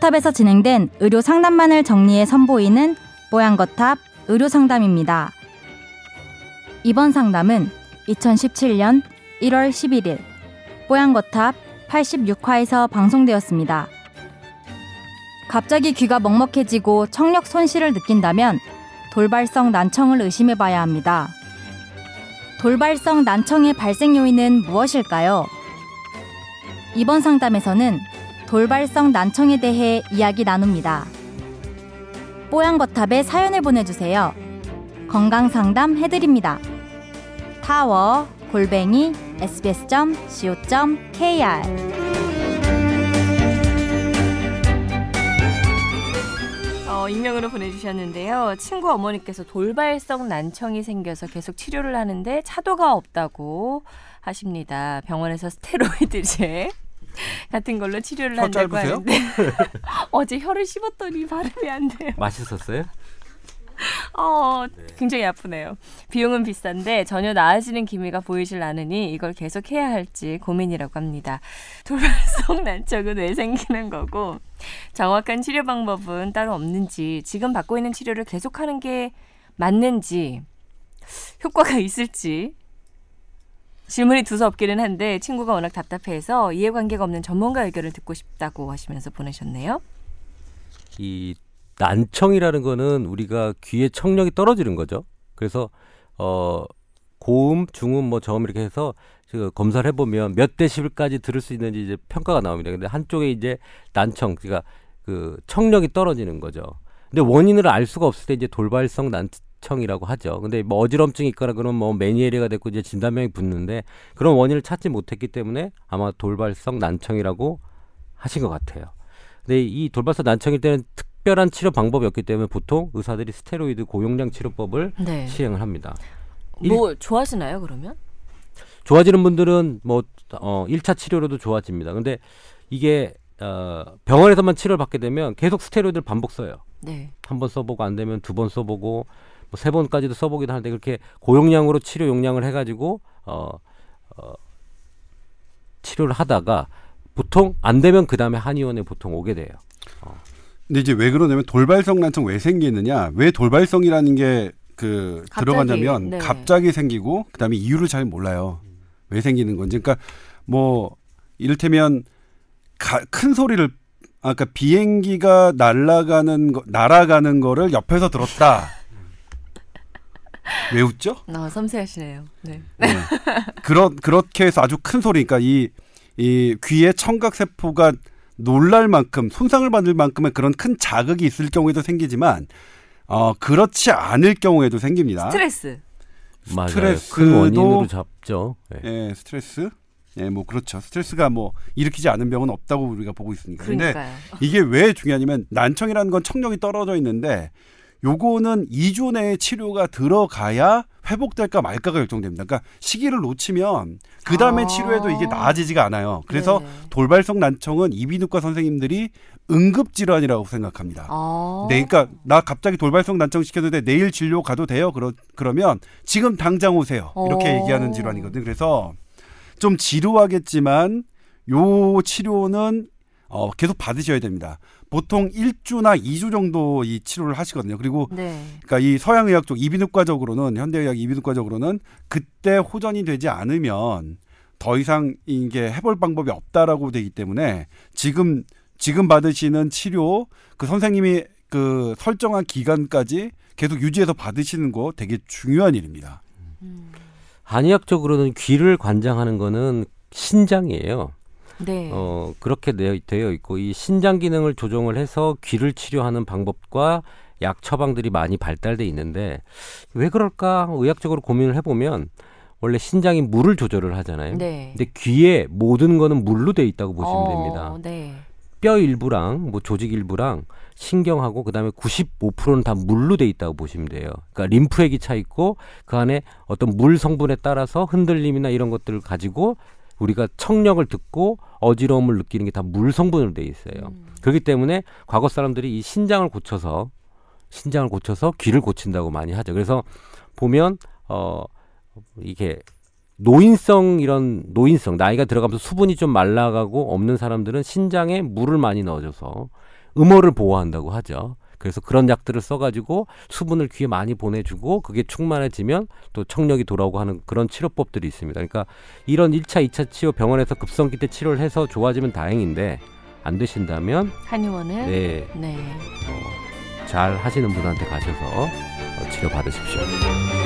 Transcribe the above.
뽀양거탑에서 진행된 의료 상담만을 정리해 선보이는 뽀양거탑 의료 상담입니다. 이번 상담은 2017년 1월 11일 뽀양거탑 86화에서 방송되었습니다. 갑자기 귀가 먹먹해지고 청력 손실을 느낀다면 돌발성 난청을 의심해 봐야 합니다. 돌발성 난청의 발생 요인은 무엇일까요? 이번 상담에서는 돌발성 난청에 대해 이야기 나눕니다. 뽀얀거탑에 사연을 보내주세요. 건강상담 해드립니다. 타워 골뱅이 sbs.co.kr 어, 익명으로 보내주셨는데요. 친구 어머니께서 돌발성 난청이 생겨서 계속 치료를 하는데 차도가 없다고 하십니다. 병원에서 스테로이드제 같은 걸로 치료를 혀 한다고? 하는데 어제 혀를 씹었더니 발음이 안 돼요. 맛있었어요? 어, 굉장히 아프네요. 비용은 비싼데 전혀 나아지는 기미가 보이질 않으니 이걸 계속 해야 할지 고민이라고 합니다. 돌발성 난청은 왜 생기는 거고 정확한 치료 방법은 따로 없는지 지금 받고 있는 치료를 계속하는 게 맞는지 효과가 있을지 질문이 두서없기는 한데 친구가 워낙 답답해서 이해관계가 없는 전문가 의견을 듣고 싶다고 하시면서 보내셨네요. 이 난청이라는 거는 우리가 귀에 청력이 떨어지는 거죠. 그래서 어 고음, 중음, 뭐 저음 이렇게 해서 그 검사를 해보면 몇 데시벨까지 들을 수 있는지 이제 평가가 나옵니다. 근데 한쪽에 이제 난청, 그러니까 그 청력이 떨어지는 거죠. 근데 원인을 알 수가 없을 때 이제 돌발성 난 청이라고 하죠. 근데 뭐 어지럼증이 있거나 그런 뭐 매니에리가 됐고 이제 진단명이 붙는데 그런 원인을 찾지 못했기 때문에 아마 돌발성 난청이라고 하신 것 같아요. 근데 이 돌발성 난청일 때는 특별한 치료 방법이 없기 때문에 보통 의사들이 스테로이드 고용량 치료법을 네. 시행을 합니다. 뭐 좋아하시나요 그러면? 좋아지는 분들은 뭐 어, 1차 치료로도 좋아집니다. 근데 이게 어, 병원에서만 치료를 받게 되면 계속 스테로이드를 반복 써요. 네. 한 번 써보고 안 되면 두 번 써보고 뭐 세 번까지도 써보기도 하는데 그렇게 고용량으로 치료 용량을 해가지고 어, 어, 치료를 하다가 보통 안 되면 그 다음에 한의원에 보통 오게 돼요. 근데 이제 왜 그러냐면 돌발성 난청 왜 생기느냐? 왜 돌발성이라는 게 그 들어가냐면 네. 갑자기 생기고 그다음에 이유를 잘 몰라요. 왜 생기는 건지. 그러니까 뭐 이를테면 가, 큰 소리를 아까 그러니까 비행기가 날아가는 거, 날아가는 거를 옆에서 들었다. 왜 웃죠? 아, 섬세하시네요. 네. 네. 그런 그렇게 해서 아주 큰 소리니까 이, 이 귀에 청각 세포가 놀랄 만큼 손상을 받을 만큼의 그런 큰 자극이 있을 경우에도 생기지만 어 그렇지 않을 경우에도 생깁니다. 스트레스. 스트레스도- 큰 원인으로 잡죠. 네. 예, 스트레스. 예, 뭐 그렇죠. 스트레스가 뭐 일으키지 않은 병은 없다고 우리가 보고 있으니까. 근데 그러니까요. 이게 왜 중요하냐면 난청이라는 건 청력이 떨어져 있는데 요거는 2주 내에 치료가 들어가야 회복될까 말까가 결정됩니다. 그러니까 시기를 놓치면 그 다음에 아. 치료해도 이게 나아지지가 않아요. 그래서 네. 돌발성 난청은 이비인후과 선생님들이 응급 질환이라고 생각합니다. 아. 네, 그러니까 나 갑자기 돌발성 난청 시켰는데 내일 진료 가도 돼요? 그러, 그러면 지금 당장 오세요. 이렇게 어. 얘기하는 질환이거든요. 그래서 좀 지루하겠지만 요 치료는 어, 계속 받으셔야 됩니다. 보통 1주나 2주 정도 이 치료를 하시거든요. 그리고 네. 그러니까 이 서양의학 쪽 이비인후과적으로는 현대의학 이비인후과적으로는 그때 호전이 되지 않으면 더 이상 이게 해볼 방법이 없다라고 되기 때문에 지금 지금 받으시는 치료 그 선생님이 그 설정한 기간까지 계속 유지해서 받으시는 거 되게 중요한 일입니다. 음. 한의학적으로는 귀를 관장하는 거는 신장이에요. 네. 어, 그렇게 되어, 있고 이 신장 기능을 조정을 해서 귀를 치료하는 방법과 약 처방들이 많이 발달돼 있는데 왜 그럴까 의학적으로 고민을 해보면 원래 신장이 물을 조절을 하잖아요. 네. 근데 귀에 모든 거는 물로 돼 있다고 보시면 어, 됩니다. 네. 뼈 일부랑 뭐 조직 일부랑 신경하고 그다음에 95%는 다 물로 돼 있다고 보시면 돼요. 그러니까 림프액이 차 있고 그 안에 어떤 물 성분에 따라서 흔들림이나 이런 것들을 가지고 우리가 청력을 듣고 어지러움을 느끼는 게 다 물 성분으로 돼 있어요. 음. 그렇기 때문에 과거 사람들이 이 신장을 고쳐서 신장을 고쳐서 귀를 고친다고 많이 하죠. 그래서 보면 어 이게 노인성 이런 노인성 나이가 들어가면서 수분이 좀 말라가고 없는 사람들은 신장에 물을 많이 넣어줘서 음호를 보호한다고 하죠. 그래서 그런 약들을 써가지고 수분을 귀에 많이 보내주고 그게 충만해지면 또 청력이 돌아오고 하는 그런 치료법들이 있습니다. 그러니까 이런 1차, 2차 치료 병원에서 급성기 때 치료를 해서 좋아지면 다행인데 안 되신다면 한의원은 네, 네. 어, 잘 하시는 분한테 가셔서 어, 치료 받으십시오.